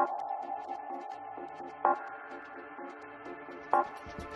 Thank you.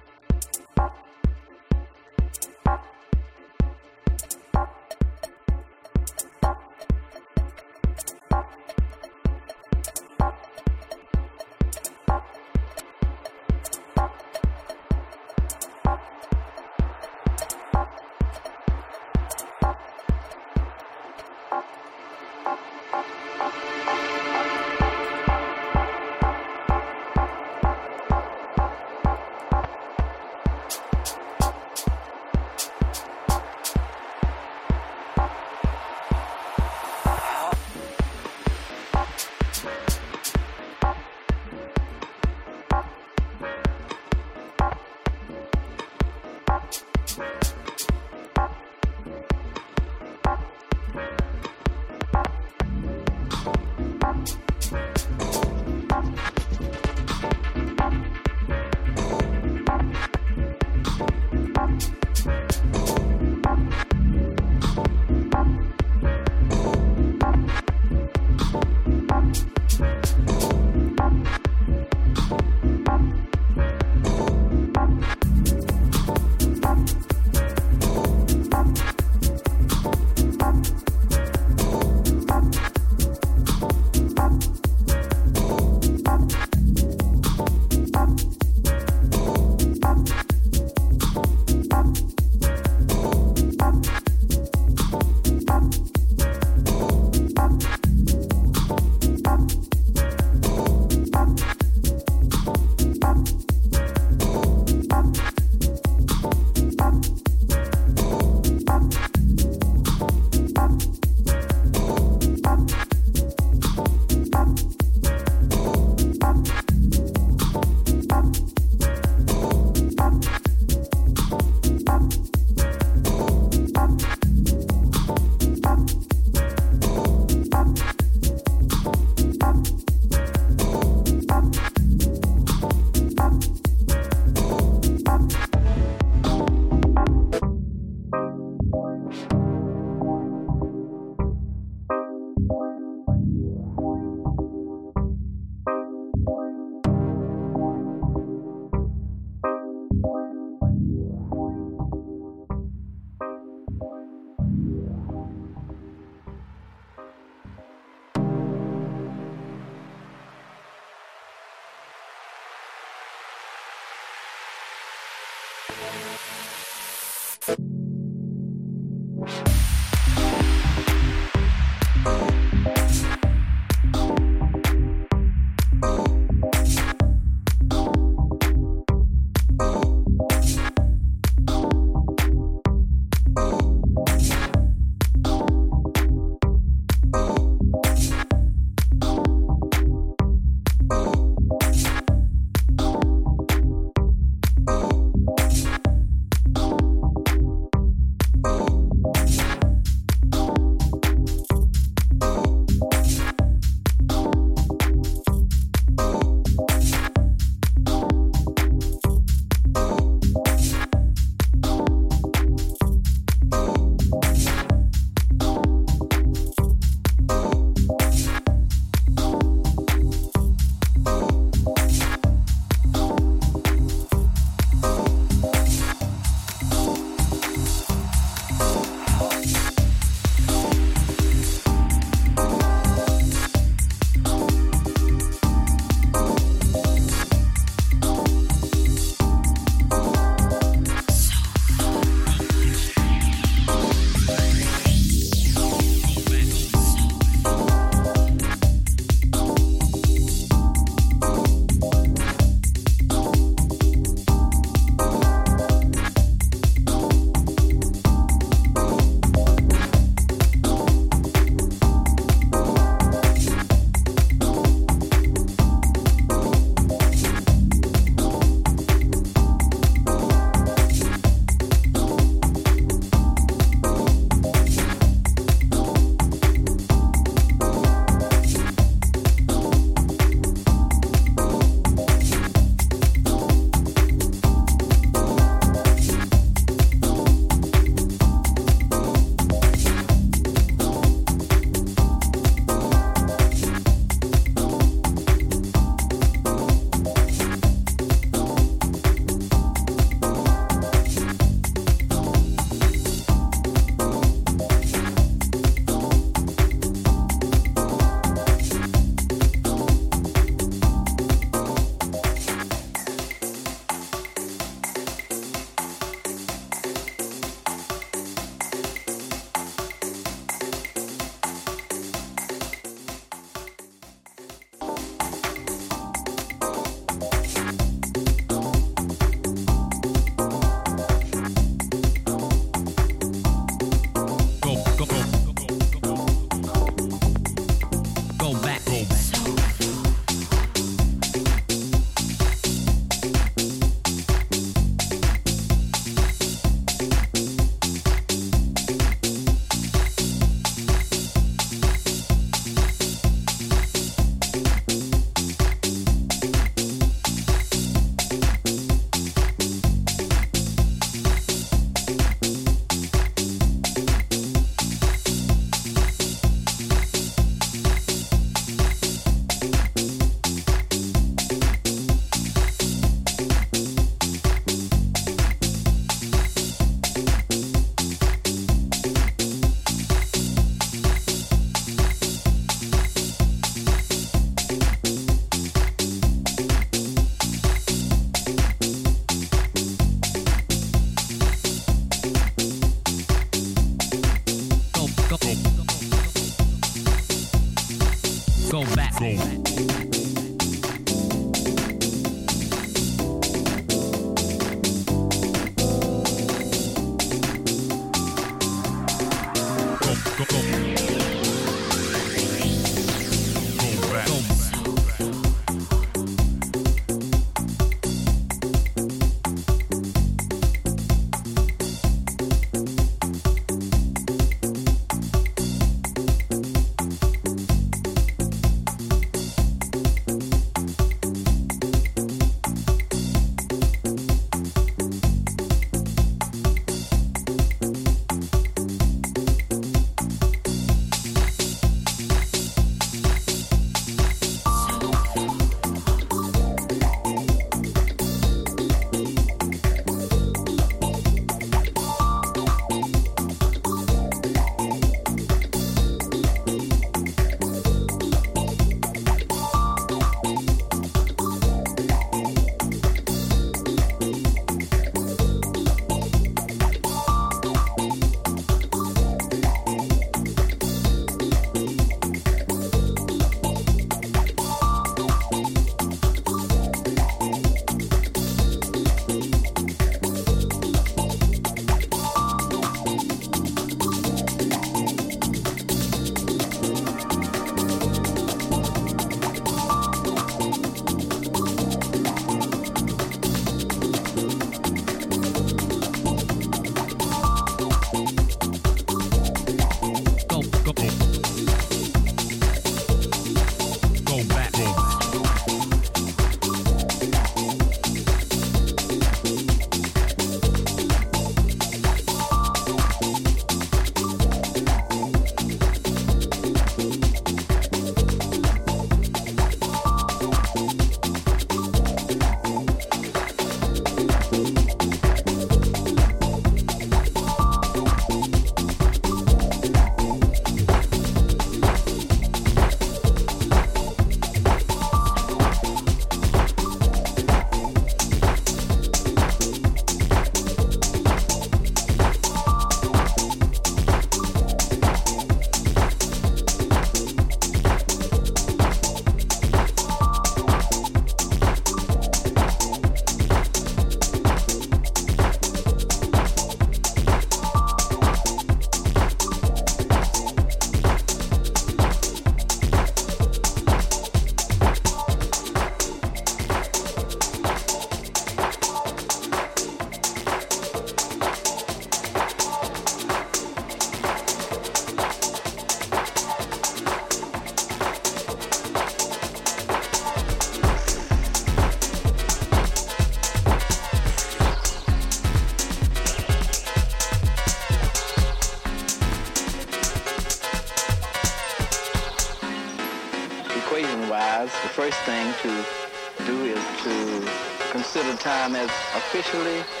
Time as officially